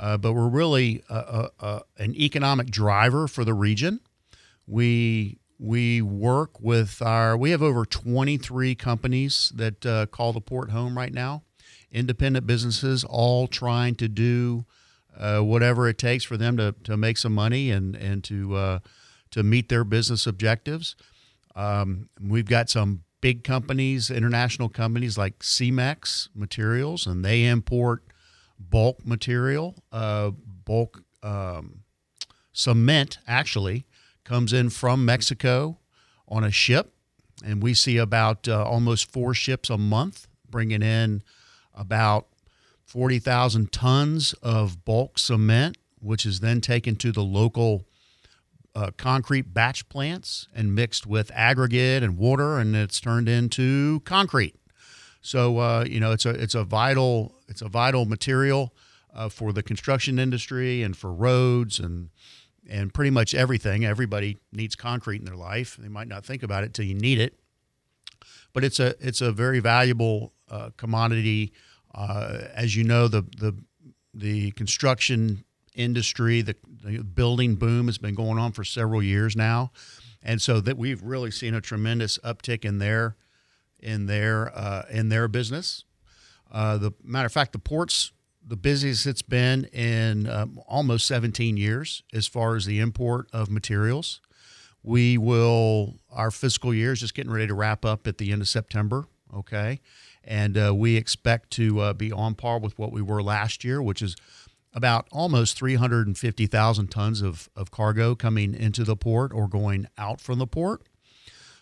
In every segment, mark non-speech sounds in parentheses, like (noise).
uh, but we're really a, a, a, an economic driver for the region. We we work with our we have over 23 companies that uh, call the port home right now, independent businesses, all trying to do uh, whatever it takes for them to, to make some money and and to uh, to meet their business objectives. Um, we've got some big companies, international companies like Cemex Materials, and they import bulk material, uh, bulk um, cement actually comes in from Mexico on a ship, and we see about uh, almost four ships a month bringing in about 40,000 tons of bulk cement, which is then taken to the local uh, concrete batch plants and mixed with aggregate and water, and it's turned into concrete. So uh, you know it's a it's a vital it's a vital material uh, for the construction industry and for roads and and pretty much everything. Everybody needs concrete in their life. They might not think about it till you need it, but it's a it's a very valuable uh, commodity. Uh, as you know, the the the construction industry, the, the building boom has been going on for several years now, and so that we've really seen a tremendous uptick in their in their uh, in their business. Uh, the matter of fact, the ports the busiest it's been in um, almost 17 years as far as the import of materials. We will our fiscal year is just getting ready to wrap up at the end of September. Okay, and uh, we expect to uh, be on par with what we were last year, which is about almost 350,000 tons of, of cargo coming into the port or going out from the port.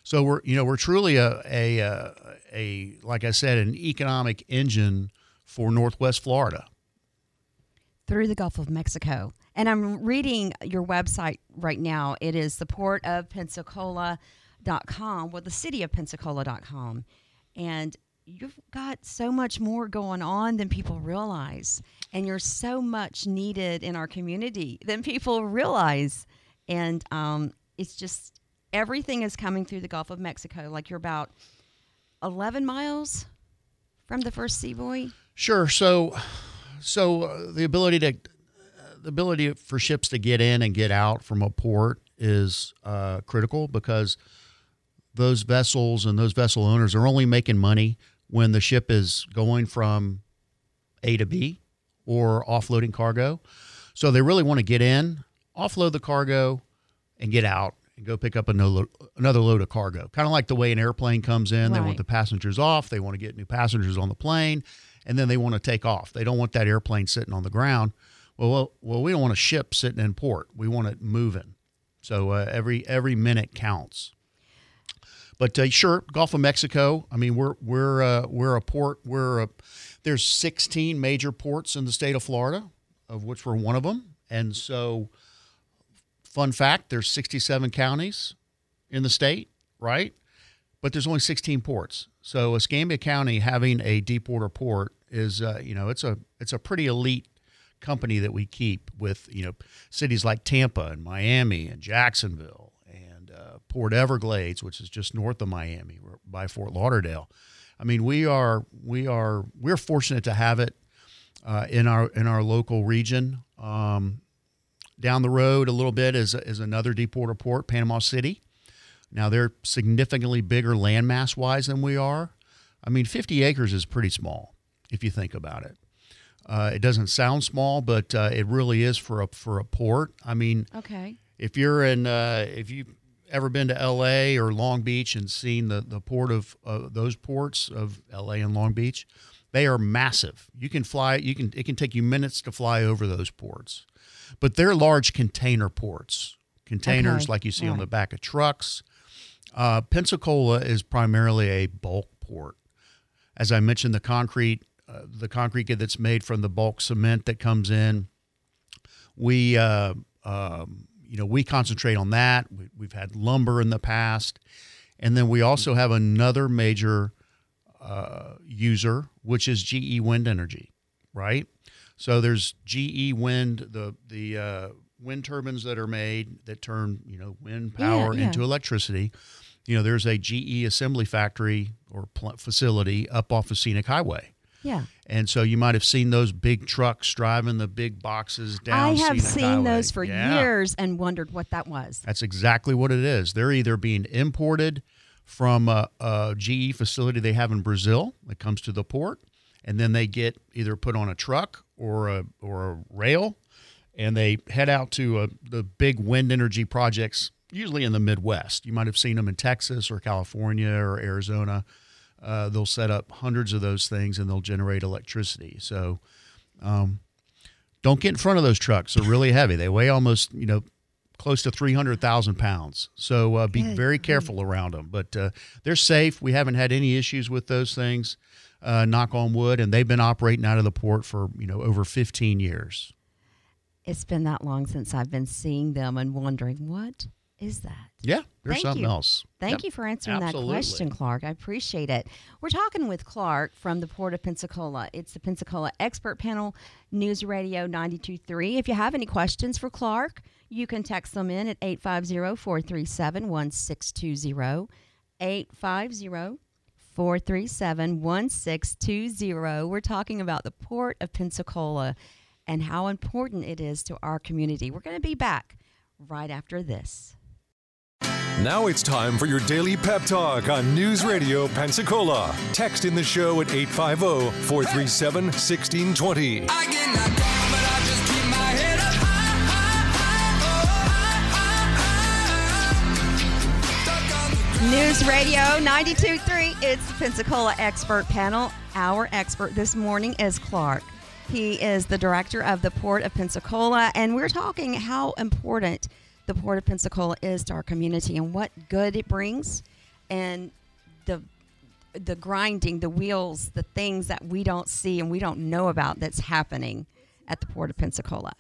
So we're you know we're truly a a, a, a like I said an economic engine for Northwest Florida. Through the Gulf of Mexico. And I'm reading your website right now. It is the port of Pensacola.com, well, the city of Pensacola.com. And you've got so much more going on than people realize. And you're so much needed in our community than people realize. And um, it's just everything is coming through the Gulf of Mexico. Like you're about 11 miles from the first sea buoy. Sure. So, so uh, the ability to the ability for ships to get in and get out from a port is uh, critical because those vessels and those vessel owners are only making money when the ship is going from A to B or offloading cargo. So they really want to get in, offload the cargo, and get out and go pick up another, another load of cargo. Kind of like the way an airplane comes in, right. they want the passengers off, they want to get new passengers on the plane, and then they want to take off. They don't want that airplane sitting on the ground. Well, well, well we don't want a ship sitting in port. We want it moving. So uh, every every minute counts. But uh, sure, Gulf of Mexico. I mean, we're we're uh, we're a port. We're a, there's 16 major ports in the state of Florida, of which we're one of them. And so, fun fact: there's 67 counties in the state, right? But there's only 16 ports. So Escambia County having a deep water port is, uh, you know, it's a it's a pretty elite company that we keep with, you know, cities like Tampa and Miami and Jacksonville and uh, Port Everglades, which is just north of Miami by Fort Lauderdale. I mean, we are we are we're fortunate to have it uh, in our in our local region. Um, down the road a little bit is is another deepwater port, Panama City. Now they're significantly bigger landmass wise than we are. I mean, 50 acres is pretty small if you think about it. Uh, it doesn't sound small, but uh, it really is for a for a port. I mean, okay. If you're in, uh, if you've ever been to L.A. or Long Beach and seen the the port of those ports of L.A. and Long Beach, they are massive. You can fly. You can. It can take you minutes to fly over those ports, but they're large container ports. Containers okay. like you see right. on the back of trucks. Uh, Pensacola is primarily a bulk port. As I mentioned, the concrete uh, the concrete that's made from the bulk cement that comes in. We, uh, um, you know, we concentrate on that. We, have had lumber in the past, and then we also have another major uh, user, which is GE Wind Energy, right? So there's GE Wind, the the uh, wind turbines that are made that turn you know wind power yeah, yeah. into electricity. You know, there's a GE assembly factory or facility up off of Scenic Highway Yeah. And so you might have seen those big trucks driving the big boxes down. I have Scenic seen Highway. those for Yeah. years and wondered what that was. That's exactly what it is. They're either being imported from a, a GE facility they have in Brazil that comes to the port, and then they get either put on a truck or a or a rail, and they head out to a, the big wind energy projects, usually in the Midwest. You might have seen them in Texas or California or Arizona. Uh, they'll set up hundreds of those things and they'll generate electricity. So. Um, don't get in front of those trucks. They're really heavy. They weigh almost, you know, close to 300,000 pounds. So uh, be very careful around them. But uh, they're safe. We haven't had any issues with those things, uh, knock on wood. And they've been operating out of the port for, you know, over 15 years. It's been that long since I've been seeing them and wondering what is that. Yeah, there's Thank something you. else. Thank Yep. you for answering Absolutely. that question, Clark. I appreciate it. We're talking with Clark from the Port of Pensacola. It's the Pensacola Expert Panel, News Radio 923. If you have any questions for Clark, you can text them in at 850 437 1620. 850 437 1620. We're talking about the Port of Pensacola and how important it is to our community. We're going to be back right after this. Now it's time for your daily pep talk on News Radio Pensacola. Text in the show at 850 437 1620. I get knocked down, but I just keep my head up high, high, oh, high, high, high. News Radio 92.3. It's the Pensacola Expert Panel. Our expert this morning is Clark. He is the director of the Port of Pensacola, and we're talking how important the Port of Pensacola is to our community and what good it brings, and the the grinding, the wheels, the things that we don't see and we don't know about that's happening at the Port of Pensacola.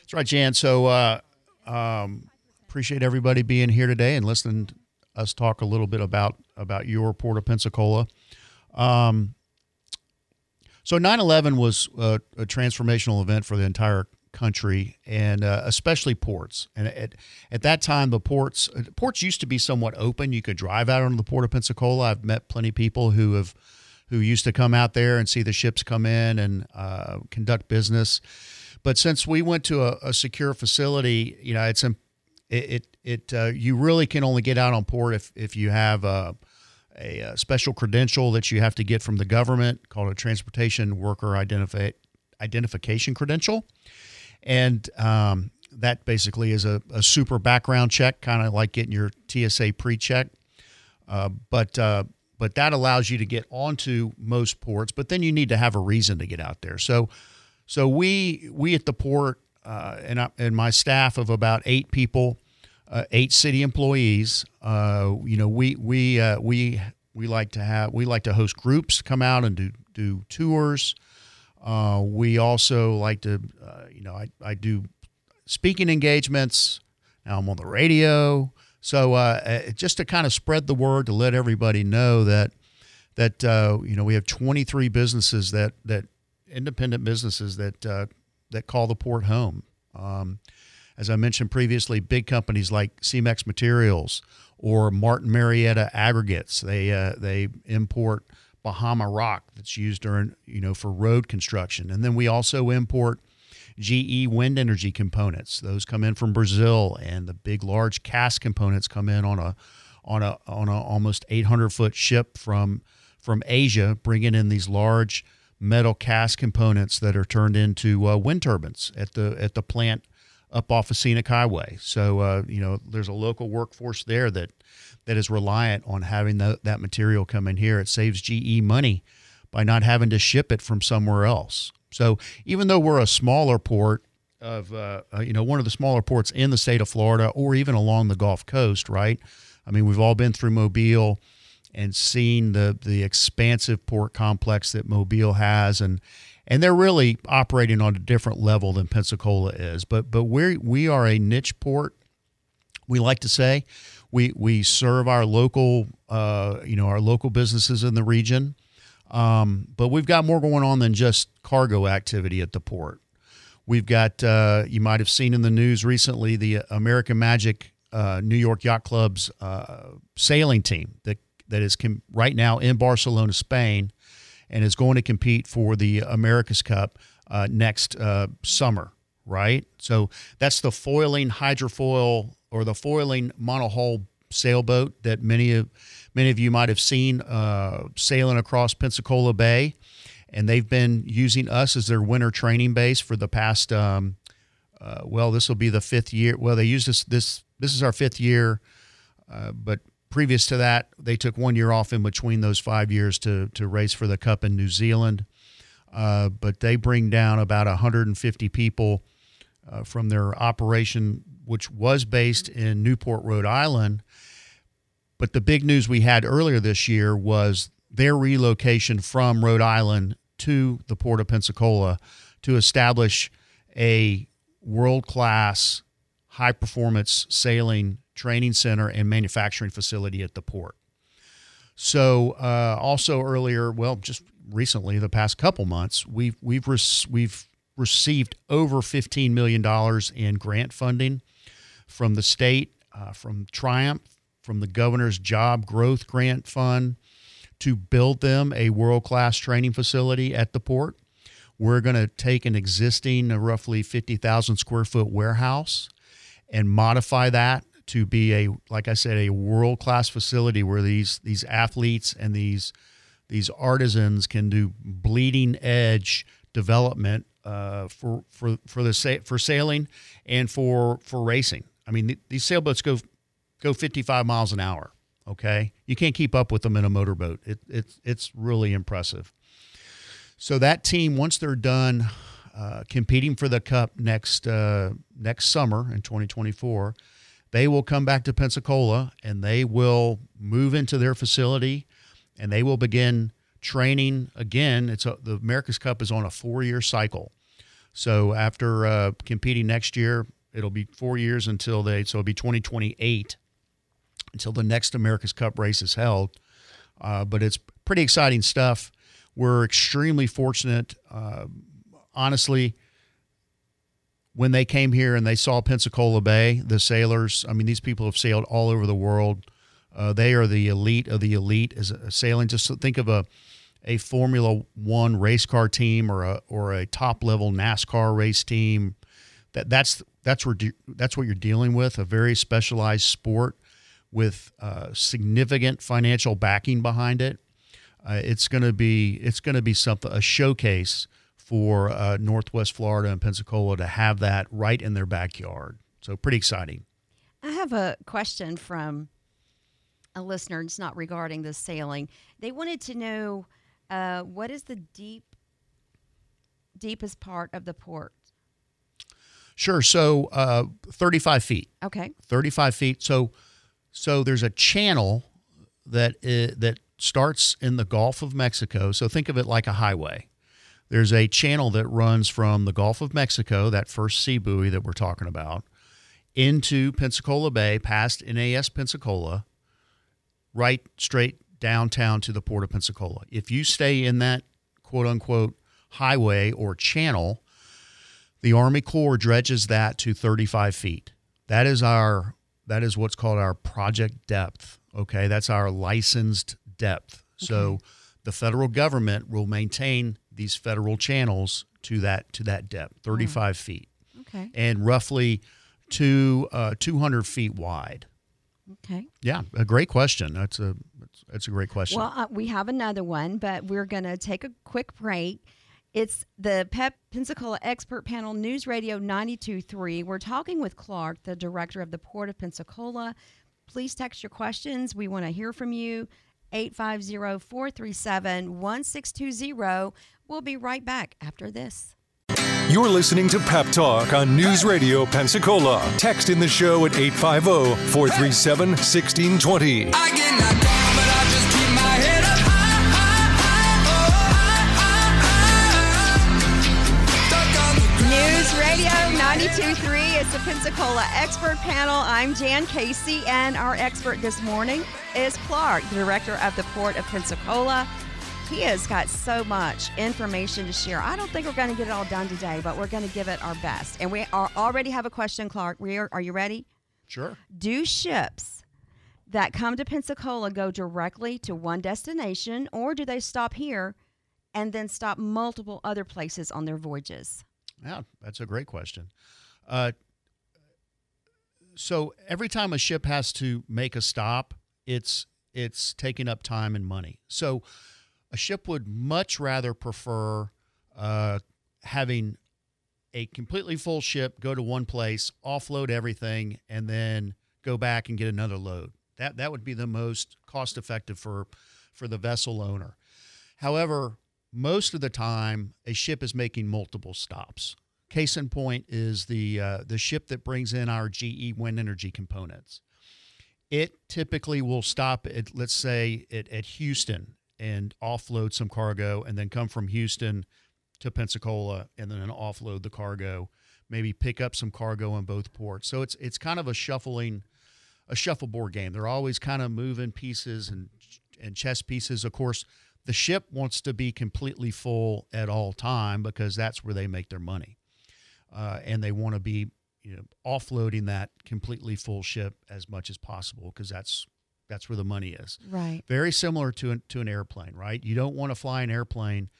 That's right, Jan. So uh, um, appreciate everybody being here today and listening us talk a little bit about about your Port of Pensacola. Um, so 9/11 was a, a transformational event for the entire country and uh, especially ports. And at, at that time, the ports uh, ports used to be somewhat open. You could drive out onto the Port of Pensacola. I've met plenty of people who have who used to come out there and see the ships come in and uh, conduct business. But since we went to a, a secure facility, you know, it's it it, it uh, you really can only get out on port if if you have a, a, special credential that you have to get from the government called a transportation worker identifi- identification credential, and um, that basically is a, a super background check, kind of like getting your TSA pre-check. Uh, but uh, but that allows you to get onto most ports. But then you need to have a reason to get out there. So so we we at the port uh, and I, and my staff of about eight people, uh, eight city employees. Uh, you know we we uh, we we like to have we like to host groups come out and do do tours. Uh, we also like to uh, you know I I do speaking engagements. Now I'm on the radio. So uh, just to kind of spread the word to let everybody know that that you know we have 23 businesses that that independent businesses that that call the port home. Um, as I mentioned previously, big companies like Cemex Materials or Martin Marietta Aggregates they uh, they import Bahama rock that's used during you know for road construction, and then we also import GE wind energy components. Those come in from Brazil, and the big, large cast components come in on a on a on a almost 800 foot ship from from Asia, bringing in these large metal cast components that are turned into uh, wind turbines at the at the plant up off of Scenic Highway. So uh, you know, there's a local workforce there that that is reliant on having the, that material come in here. It saves GE money by not having to ship it from somewhere else. So even though we're a smaller port of, uh, uh, you know, one of the smaller ports in the state of Florida or even along the Gulf Coast, right? I mean, we've all been through Mobile and seen the the expansive port complex that Mobile has, and and they're really operating on a different level than Pensacola is. But but we we are a niche port. We like to say we we serve our local uh, you know our local businesses in the region. Um, but we've got more going on than just cargo activity at the port. We've got, uh, you might have seen in the news recently, the American Magic uh, New York Yacht Club's uh, sailing team that, that is com- right now in Barcelona, Spain. And is going to compete for the America's Cup uh, next uh, summer. Right, so that's the foiling hydrofoil or the foiling monohull sailboat that many of many of you might have seen uh, sailing across Pensacola Bay, and they've been using us as their winter training base for the past. Um, uh, well, this will be the fifth year. Well, they used this this this is our fifth year, uh, but previous to that, they took one year off in between those five years to to race for the Cup in New Zealand. Uh, but they bring down about 150 people uh, from their operation, which was based in Newport, Rhode Island. But the big news we had earlier this year was their relocation from Rhode Island to the Port of Pensacola to establish a world class, high performance sailing training center and manufacturing facility at the port. So, uh, also earlier, well, just recently, the past couple months, we've we've we've received over fifteen million dollars in grant funding from the state, uh, from Triumph, from the governor's Job Growth Grant Fund, to build them a world class training facility at the port. We're going to take an existing uh, roughly fifty thousand square foot warehouse and modify that to be a like I said a world class facility where these these athletes and these these artisans can do bleeding edge development uh, for for for the sa- for sailing and for for racing. I mean th- these sailboats go go 55 miles an hour. Okay, you can't keep up with them in a motorboat. It, it's it's really impressive. So that team, once they're done uh, competing for the cup next uh, next summer in 2024, they will come back to Pensacola and they will move into their facility and they will begin training again. It's a, the America's Cup is on a four year cycle. So after uh, competing next year, it'll be four years until they so it'll be 2028 until the next America's Cup race is held. Uh, but it's pretty exciting stuff. We're extremely fortunate. Uh, honestly, when they came here and they saw Pensacola Bay, the sailors, I mean, these people have sailed all over the world. Uh, they are the elite of the elite as a sailing. Just think of a a Formula One race car team or a or a top level NASCAR race team. That that's that's where that's what you're dealing with. A very specialized sport with uh, significant financial backing behind it. Uh, it's going to be it's going to be something a showcase for uh, Northwest Florida and Pensacola to have that right in their backyard. So pretty exciting. I have a question from a listener. It's not regarding the sailing. They wanted to know uh, what is the deep, deepest part of the port. Sure. So uh, 35 feet. Okay. 35 feet. So so there's a channel that that starts in the Gulf of Mexico. So think of it like a highway. There's a channel that runs from the Gulf of Mexico, that first sea buoy that we're talking about, into Pensacola Bay, past NAS Pensacola, right straight downtown to the port of Pensacola. If you stay in that quote unquote highway or channel, the Army Corps dredges that to 35 feet. That is our that is what's called our project depth. Okay, that's our licensed depth. So the federal government will maintain these federal channels to that to that depth, 35 feet, Okay. and roughly two uh, 200 feet wide. Okay. Yeah, a great question. That's a that's, that's a great question. Well, uh, we have another one, but we're going to take a quick break. It's the PEP Pensacola Expert Panel News Radio 92.3. We're talking with Clark, the director of the Port of Pensacola. Please text your questions. We want to hear from you. 850 437 1620. We'll be right back after this. You're listening to Pep Talk on News Radio Pensacola. Text in the show at 850 437 1620. I get knocked down, but I just keep my head up high, high, high, oh, high, high, high. Stuck on the ground. News Radio 92.3 the Pensacola Expert Panel. I'm Jan Casey, and our expert this morning is Clark, the director of the Port of Pensacola. He has got so much information to share. I don't think we're going to get it all done today, but we're going to give it our best. And we are, already have a question, Clark. We are, are you ready? sure. Do ships that come to Pensacola go directly to one destination, or do they stop here and then stop multiple other places on their voyages? Yeah, that's a great question. Uh, so every time a ship has to make a stop, it's it's taking up time and money. So a ship would much rather prefer uh, having a completely full ship go to one place, offload everything, and then go back and get another load. That that would be the most cost effective for for the vessel owner. However, most of the time, a ship is making multiple stops. Case in point is the uh, the ship that brings in our GE wind energy components. It typically will stop at let's say at, at Houston and offload some cargo, and then come from Houston to Pensacola, and then offload the cargo. Maybe pick up some cargo in both ports. So it's it's kind of a shuffling, a shuffleboard game. They're always kind of moving pieces and and chess pieces. Of course, the ship wants to be completely full at all time because that's where they make their money uh, and they want to be you know offloading that completely full ship as much as possible because that's that's where the money is. Right. Very similar to an, to an airplane, right? You don't want to fly an airplane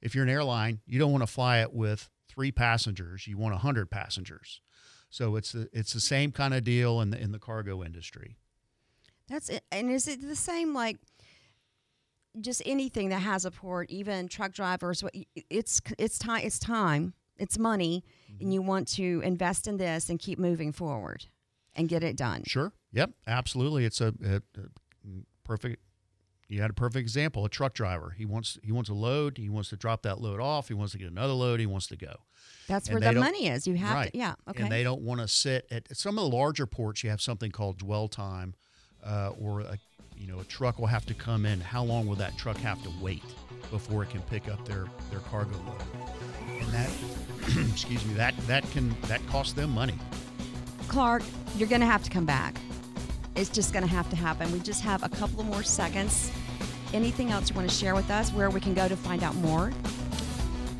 if you're an airline. You don't want to fly it with three passengers. You want hundred passengers. So it's the, it's the same kind of deal in the in the cargo industry. That's it. And is it the same like just anything that has a port, even truck drivers? It's it's time. It's time. It's money, and you want to invest in this and keep moving forward and get it done. Sure. Yep. Absolutely. It's a, a, a perfect. You had a perfect example. A truck driver. He wants he wants a load. He wants to drop that load off. He wants to get another load. He wants to go. That's And where the money is. You have right. to. Yeah. Okay. And they don't want to sit at some of the larger ports. You have something called dwell time, uh, or a, you know a truck will have to come in. How long will that truck have to wait before it can pick up their their cargo load? And that, (clears throat) excuse me, that that can that costs them money. Clark, you're going to have to come back. It's just going to have to happen. We just have a couple of more seconds. Anything else you want to share with us where we can go to find out more?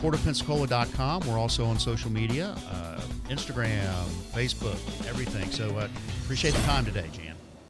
portofpensacola.com. We're also on social media, uh, Instagram, Facebook, everything. So uh, appreciate the time today, Jan.